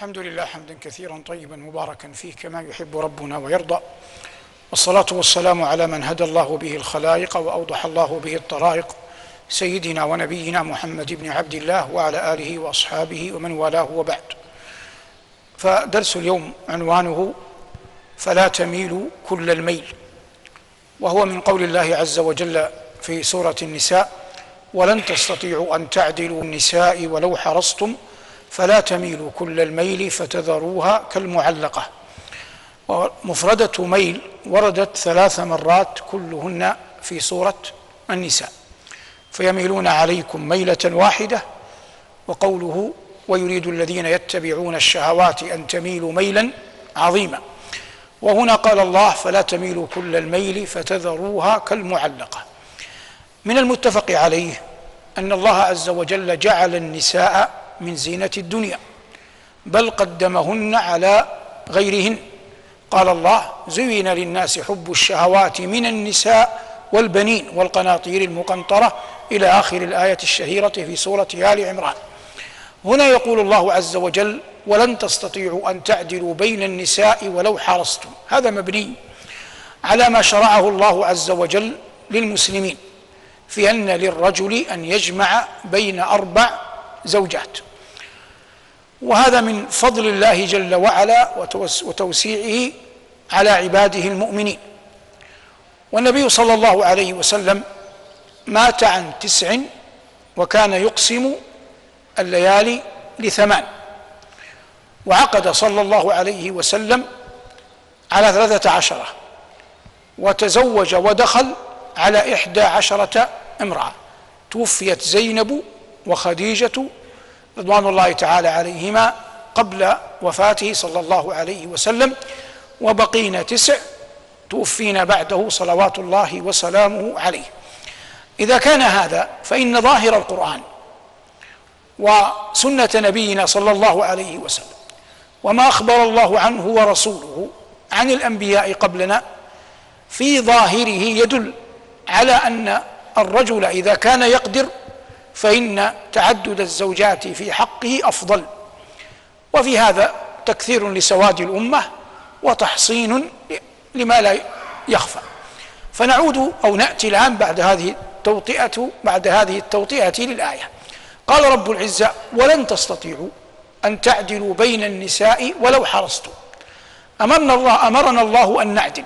الحمد لله حمدا كثيرا طيبا مباركا فيه كما يحب ربنا ويرضى. والصلاة والسلام على من هدى الله به الخلائق وأوضح الله به الطرائق. سيدنا ونبينا محمد بن عبد الله وعلى آله وأصحابه ومن والاه وبعد. فدرس اليوم عنوانه فلا تميلوا كل الميل. وهو من قول الله عز وجل في سورة النساء ولن تستطيعوا أن تعدلوا النساء ولو حرصتم فلا تميلوا كل الميل فتذروها كالمعلقة. ومفردة ميل وردت ثلاث مرات كلهن في سورة النساء. فيميلون عليكم ميلة واحدة وقوله ويريد الذين يتبعون الشهوات أن تميلوا ميلا عظيما. وهنا قال الله فلا تميلوا كل الميل فتذروها كالمعلقة. من المتفق عليه أن الله عز وجل جعل النساء من زينة الدنيا بل قدمهن على غيرهن. قال الله زين للناس حب الشهوات من النساء والبنين والقناطير المقنطرة إلى آخر الآية الشهيرة في سورة آل عمران. هنا يقول الله عز وجل ولن تستطيعوا أن تعدلوا بين النساء ولو حرصتم. هذا مبني على ما شرعه الله عز وجل للمسلمين في أن للرجل أن يجمع بين أربع زوجات. وهذا من فضل الله جل وعلا وتوسيعه على عباده المؤمنين. والنبي صلى الله عليه وسلم مات عن تسع وكان يقسم الليالي لثمان. وعقد صلى الله عليه وسلم على ثلاثة عشرة وتزوج ودخل على إحدى عشرة امرأة. توفيت زينب وخديجة رضوان الله تعالى عليهما قبل وفاته صلى الله عليه وسلم وبقينا تسع توفينا بعده صلوات الله وسلامه عليه. إذا كان هذا فإن ظاهر القرآن وسنة نبينا صلى الله عليه وسلم وما أخبر الله عنه ورسوله عن الأنبياء قبلنا في ظاهره يدل على أن الرجل إذا كان يقدر فإن تعدد الزوجات في حقه أفضل. وفي هذا تكثير لسواد الأمة وتحصين لما لا يخفى. فنعود أو نأتي الآن بعد هذه التوطئة بعد هذه التوطئة للآية. قال رب العزة ولن تستطيعوا أن تعدلوا بين النساء ولو حرصتم. أمرنا الله أمرنا الله أن نعدل.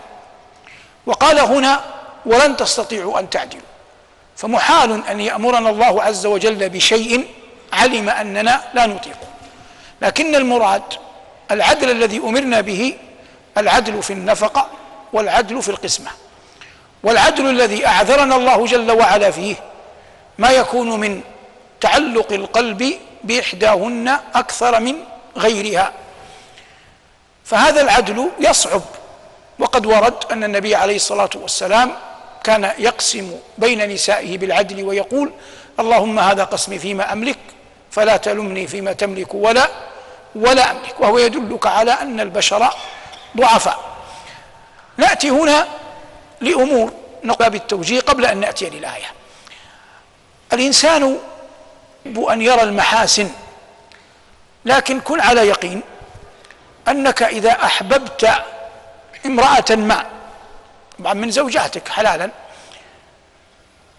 وقال هنا ولن تستطيعوا أن تعدلوا. فمحال أن يأمرنا الله عز وجل بشيء علم أننا لا نطيقه لكن المراد العدل الذي أمرنا به العدل في النفقة والعدل في القسمة. والعدل الذي أعذرنا الله جل وعلا فيه ما يكون من تعلق القلب بإحداهن أكثر من غيرها. فهذا العدل يصعب. وقد ورد أن النبي عليه الصلاة والسلام كان يقسم بين نسائه بالعدل ويقول اللهم هذا قسمي فيما أملك فلا تلمني فيما تملك ولا ولا أملك. وهو يدلك على أن البشر ضعفاء نأتي هنا لأمور نقبل بالتوجيه قبل أن نأتي للآية. الإنسان أن يرى المحاسن لكن كن على يقين أنك إذا أحببت امرأة ما طبعا من زوجاتك حلالا.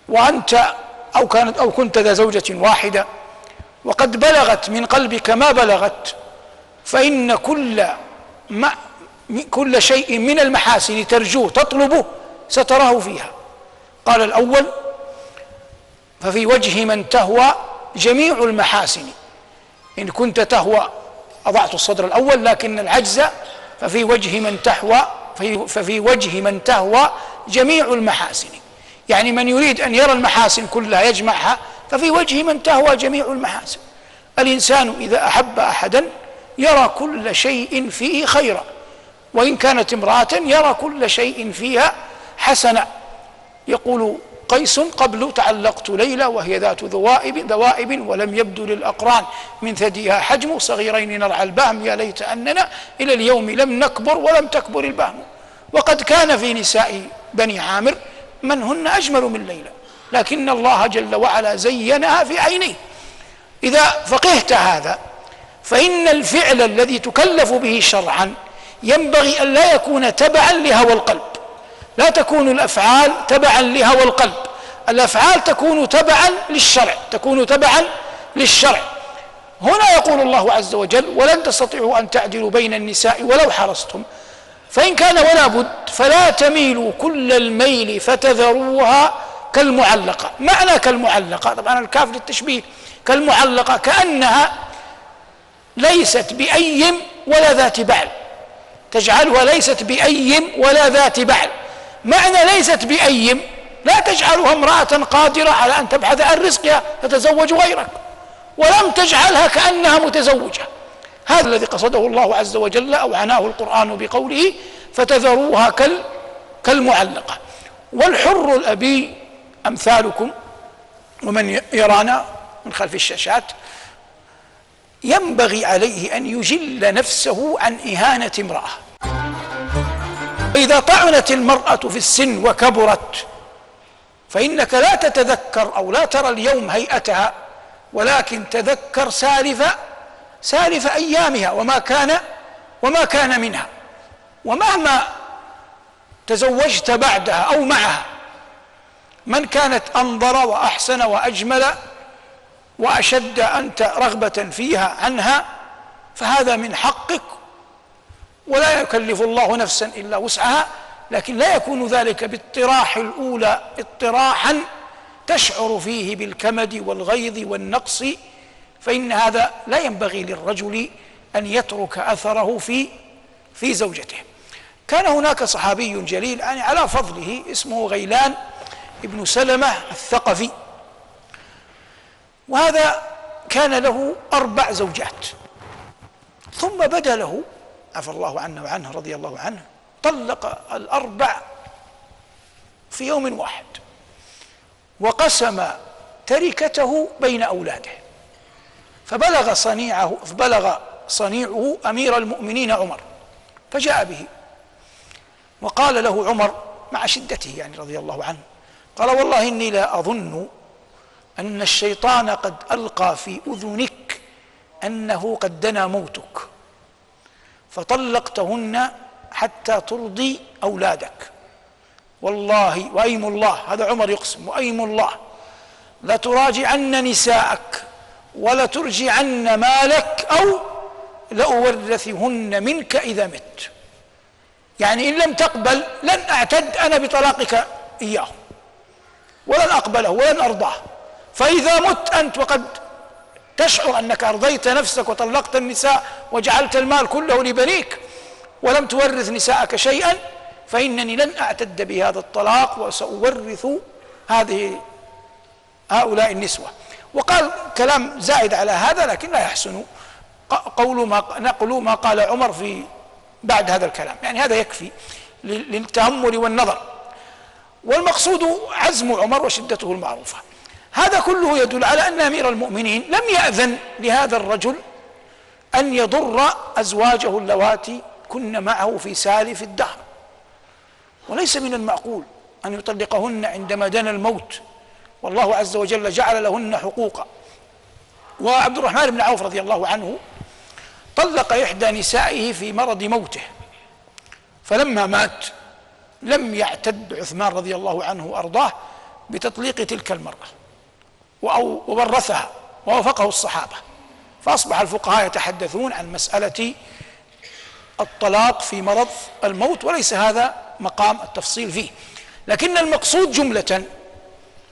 وأنت أو كانت أو كنت ذا زوجة واحدة وقد بلغت من قلبك ما بلغت فإن كل ما كل شيء من المحاسن ترجوه تطلبه ستراه فيها. قال الأول ففي وجه من تهوى جميع المحاسن. إن كنت تهوى أضعت الصدر الأول لكن العجز ففي وجه من تهوى ففي وجه من تهوى جميع المحاسن. يعني من يريد أن يرى المحاسن كلها يجمعها ففي وجه من تهوى جميع المحاسن. الإنسان إذا أحب أحدا يرى كل شيء فيه خيرا وإن كانت امرأة يرى كل شيء فيها حسنا. يقول قيس قبل تعلقت ليلى وهي ذات ذوائب ذوائب ولم يبدو للأقران. من ثديها حجم صغيرين نرعى البهم يا ليت أننا إلى اليوم لم نكبر ولم تكبر البهم. وقد كان في نساء بني عامر من هن أجمل من ليلى لكن الله جل وعلا زينها في عينيه. إذا فقهت هذا فإن الفعل الذي تكلف به شرعا ينبغي أن لا يكون تبعا لهوى القلب. لا تكون الأفعال تبعا لهوى القلب. الأفعال تكون تبعا للشرع تكون تبعا للشرع. هنا يقول الله عز وجل ولن تستطيعوا أن تعدلوا بين النساء ولو حرصتم فإن كان ولا بد فلا تميلوا كل الميل فتذروها كالمعلقة. معنى كالمعلقة طبعا الكاف للتشبيه كالمعلقة كأنها ليست بأي ولا ذات بعل. تجعلها ليست بأي ولا ذات بعل. معنى ليست بأي لا تجعلها امرأة قادرة على أن تبحث عن رزقها تتزوج غيرك ولم تجعلها كأنها متزوجة. هذا الذي قصده الله عز وجل أو عناه القرآن بقوله فتذروها كال كالمعلقة. والحر الأبي أمثالكم ومن يرانا من خلف الشاشات ينبغي عليه أن يجل نفسه عن إهانة امرأة. إذا طعنت المرأة في السن وكبرت فإنك لا تتذكر أو لا ترى اليوم هيئتها ولكن تذكر سالف سالف أيامها وما كان وما كان منها. ومهما تزوجت بعدها أو معها من كانت أنظر وأحسن وأجمل وأشد أنت رغبة فيها عنها فهذا من حقك ولا يكلف الله نفسا إلا وسعها لكن لا يكون ذلك باطراح الأولى اطراحا تشعر فيه بالكمد والغيظ والنقص فإن هذا لا ينبغي للرجل أن يترك أثره في في زوجته. كان هناك صحابي جليل يعني على فضله اسمه غيلان ابن سلمة الثقفي. وهذا كان له أربع زوجات. ثم بدا له عفى الله عنه وعنه رضي الله عنه طلق الأربع في يوم واحد وقسم تركته بين أولاده فبلغ صنيعه فبلغ صنيعه أمير المؤمنين عمر فجاء به وقال له عمر مع شدته يعني رضي الله عنه قال والله إني لا أظن أن الشيطان قد ألقى في أذنك أنه قد دنا موتك فطلقتهن حتى ترضي أولادك. والله وأيم الله هذا عمر يقسم وأيم الله. لتراجعن نساءك ولترجعن مالك أو لأورثهن منك إذا مت. يعني إن لم تقبل لن أعتد أنا بطلاقك إياه. ولن أقبله ولن أرضاه. فإذا مت أنت وقد تشعر أنك أرضيت نفسك وطلقت النساء وجعلت المال كله لبنيك ولم تورث نساءك شيئا فإنني لن أعتد بهذا الطلاق وسأورث هذه هؤلاء النسوة. وقال كلام زائد على هذا لكن لا يحسن قول ما نقل ما قال عمر في بعد هذا الكلام. يعني هذا يكفي للتأمل والنظر. والمقصود عزم عمر وشدته المعروفة. هذا كله يدل على أن أمير المؤمنين لم يأذن لهذا الرجل أن يضر أزواجه اللواتي كن معه في سالف الدهر. وليس من المعقول أن يطلقهن عندما دنا الموت. والله عز وجل جعل لهن حقوقا. وعبد الرحمن بن عوف رضي الله عنه طلق إحدى نسائه في مرض موته. فلما مات لم يعتد عثمان رضي الله عنه وأرضاه بتطليق تلك المرأة. وورثها ووافقه الصحابة. فأصبح الفقهاء يتحدثون عن مسألة الطلاق في مرض الموت وليس هذا مقام التفصيل فيه. لكن المقصود جملة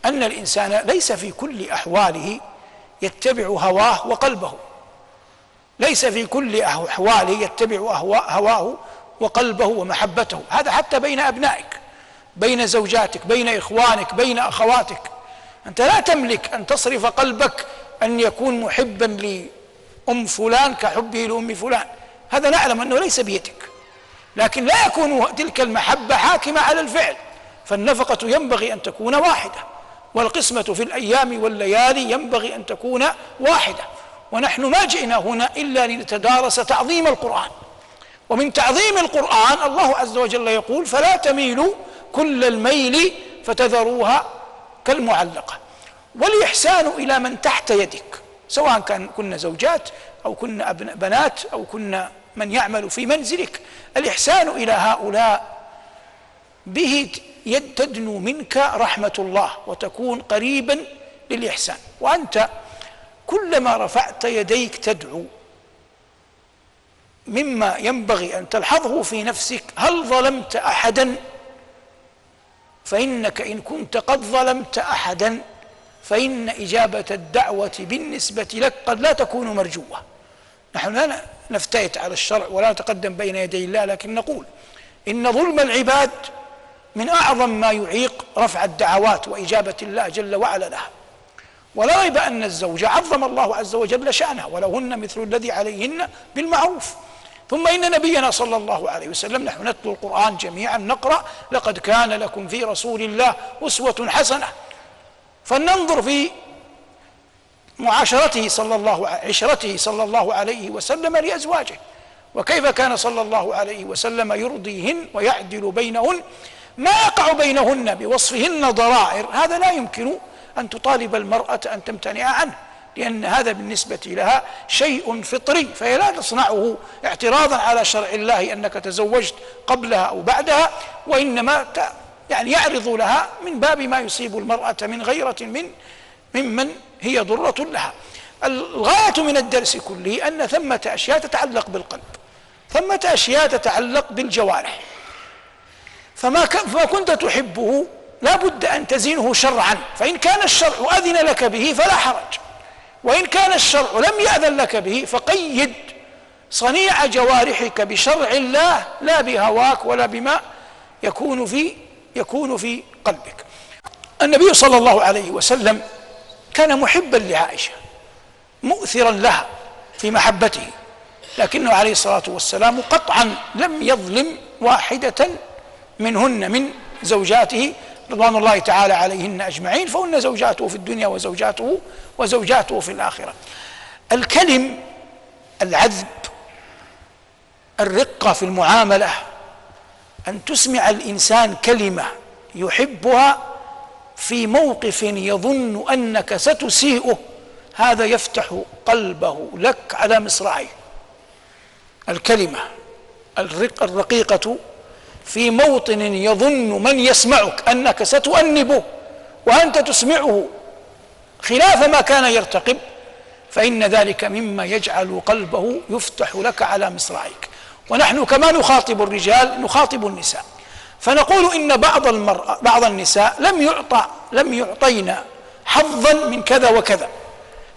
أن الإنسان ليس في كل أحواله يتبع هواه وقلبه. ليس في كل أحواله يتبع هواه وقلبه ومحبته. هذا حتى بين أبنائك بين زوجاتك بين إخوانك بين أخواتك. أنت لا تملك أن تصرف قلبك أن يكون محبا لأم فلان كحبه لأم فلان. هذا نعلم أنه ليس بيدك. لكن لا يكون تلك المحبة حاكمة على الفعل. فالنفقة ينبغي أن تكون واحدة. والقسمة في الأيام والليالي ينبغي أن تكون واحدة. ونحن ما جئنا هنا إلا لنتدارس تعظيم القرآن. ومن تعظيم القرآن الله عز وجل يقول فلا تميلوا كل الميل فتذروها كالمعلقة. والإحسان إلى من تحت يدك سواء كان كن زوجات أو كنا بنات أو كنا من يعمل في منزلك. الإحسان إلى هؤلاء به تدنو منك رحمة الله وتكون قريبا للإحسان. وأنت كلما رفعت يديك تدعو مما ينبغي أن تلحظه في نفسك هل ظلمت أحدا؟ فإنك إن كنت قد ظلمت أحدا فإن إجابة الدعوة بالنسبة لك قد لا تكون مرجوة. نحن لا نفتئت على الشرع ولا نتقدم بين يدي الله لكن نقول إن ظلم العباد من أعظم ما يعيق رفع الدعوات وإجابة الله جل وعلا لها. ولا ريب أن الزوجة عظم الله عز وجل شأنها ولهن مثل الذي عليهن بالمعروف. ثم إن نبينا صلى الله عليه وسلم نحن نتلو القرآن جميعا نقرأ لقد كان لكم في رسول الله أسوة حسنة. فلننظر في معاشرته صلى الله عشرته صلى الله عليه وسلم لأزواجه. وكيف كان صلى الله عليه وسلم يرضيهن ويعدل بينهن؟ ما يقع بينهن بوصفهن ضرائر؟ هذا لا يمكن أن تطالب المرأة أن تمتنع عنه. لأن هذا بالنسبة لها شيء فطري فهي لا تصنعه اعتراضا على شرع الله أنك تزوجت قبلها أو بعدها وإنما يعني يعرض لها من باب ما يصيب المرأة من غيرة من ممن هي ضرة لها. الغاية من الدرس كله أن ثمة أشياء تتعلق بالقلب ثمة أشياء تتعلق بالجوارح. فما, كنت تحبه لا بد أن تزينه شرعا فإن كان الشرع أذن لك به فلا حرج. وإن كان الشرع لم يأذن لك به فقيد صنيع جوارحك بشرع الله لا بهواك ولا بما يكون في يكون في قلبك. النبي صلى الله عليه وسلم كان محبا لعائشة مؤثرا لها في محبته لكنه عليه الصلاة والسلام قطعا لم يظلم واحدة منهن من زوجاته رضوان الله تعالى عليهن أجمعين فهن زوجاته في الدنيا وزوجاته وزوجاته في الآخرة. الكلم العذب الرقة في المعاملة أن تسمع الإنسان كلمة يحبها في موقف يظن أنك ستسيئه هذا يفتح قلبه لك على مصراعيه. الكلمة الرق الرقيقة في موطن يظن من يسمعك أنك ستؤنبه وأنت تسمعه خلاف ما كان يرتقب فإن ذلك مما يجعل قلبه يفتح لك على مصراعيك. ونحن كما نخاطب الرجال نخاطب النساء. فنقول إن بعض المرأة بعض النساء لم يعطى لم يعطين حظا من كذا وكذا.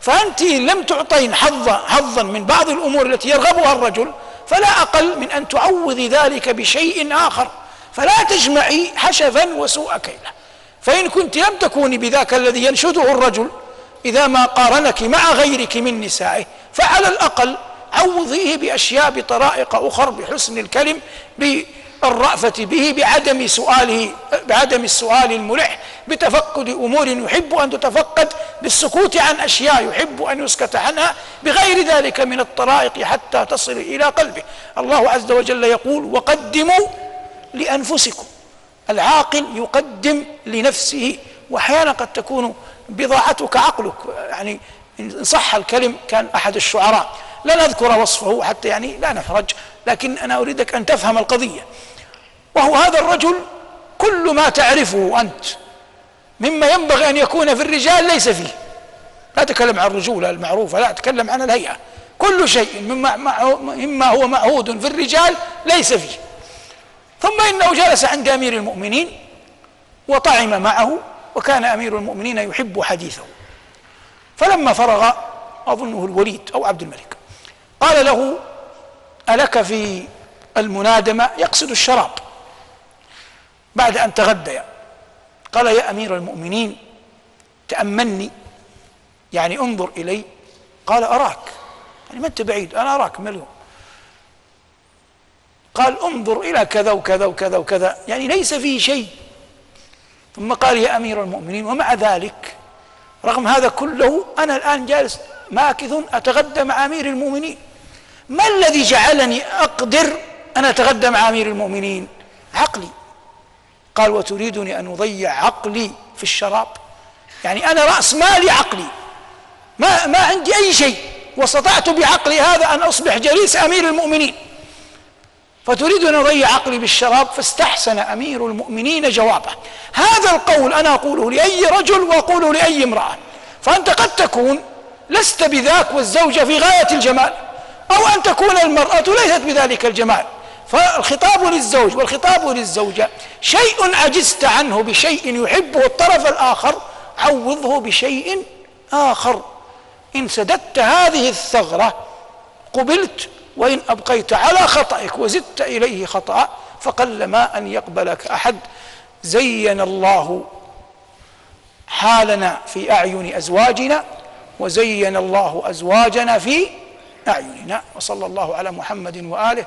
فأنت لم تعطين حظا حظا من بعض الأمور التي يرغبها الرجل فلا أقل من أن تعوضي ذلك بشيء آخر. فلا تجمعي حشفا وسوء كيله فإن كنت لم تكوني بذاك الذي ينشده الرجل إذا ما قارنك مع غيرك من نسائه فعلى الأقل عوضيه بأشياء بطرائق أخر بحسن الكلم بالرأفة به بعدم سؤاله بعدم السؤال الملح بتفقد أمور يحب أن تتفقد بالسكوت عن أشياء يحب أن يسكت عنها بغير ذلك من الطرائق حتى تصل إلى قلبه. الله عز وجل يقول وقدموا لأنفسكم. العاقل يقدم لنفسه وأحيانا قد تكون بضاعتك عقلك يعني إن صح الكلم كان أحد الشعراء. لا نذكر وصفه حتى يعني لا نحرج لكن أنا أريدك أن تفهم القضية. وهو هذا الرجل كل ما تعرفه أنت. مما ينبغي أن يكون في الرجال ليس فيه. لا أتكلم عن الرجوله المعروفة لا أتكلم عن الهيئة. كل شيء مما, مما هو معهود في الرجال ليس فيه. ثم إنه جلس عند أمير المؤمنين وطعم معه وكان أمير المؤمنين يحب حديثه. فلما فرغ أظنه الوليد أو عبد الملك قال له ألك في المنادمة يقصد الشراب. بعد أن تغديا. قال يا أمير المؤمنين تأمني يعني انظر إلي. قال أراك يعني ما أنت بعيد أنا أراك مليون. قال انظر إلى كذا وكذا وكذا وكذا يعني ليس فيه شيء. ثم قال يا أمير المؤمنين ومع ذلك رغم هذا كله أنا الآن جالس ماكث أتغدى مع أمير المؤمنين. ما الذي جعلني أقدر أن أتغدى مع أمير المؤمنين؟ عقلي. قال وتريدني أن أضيع عقلي في الشراب. يعني أنا رأس مالي عقلي. ما ما عندي أي شيء. واستطعت بعقلي هذا أن أصبح جليس أمير المؤمنين. فتريد أن أضيع عقلي بالشراب فاستحسن أمير المؤمنين جوابه. هذا القول أنا أقوله لأي رجل وأقوله لأي امرأة. فأنت قد تكون لست بذاك والزوجة في غاية الجمال أو أن تكون المرأة ليست بذلك الجمال. فالخطاب للزوج والخطاب للزوجة شيء عجزت عنه بشيء يحبه الطرف الآخر عوضه بشيء آخر. إن سددت هذه الثغرة قبلت وإن أبقيت على خطأك وزدت إليه خطأ فقلما أن يقبلك أحد. زين الله حالنا في أعين أزواجنا وزين الله أزواجنا في أعيننا. وصلى الله على محمد وآله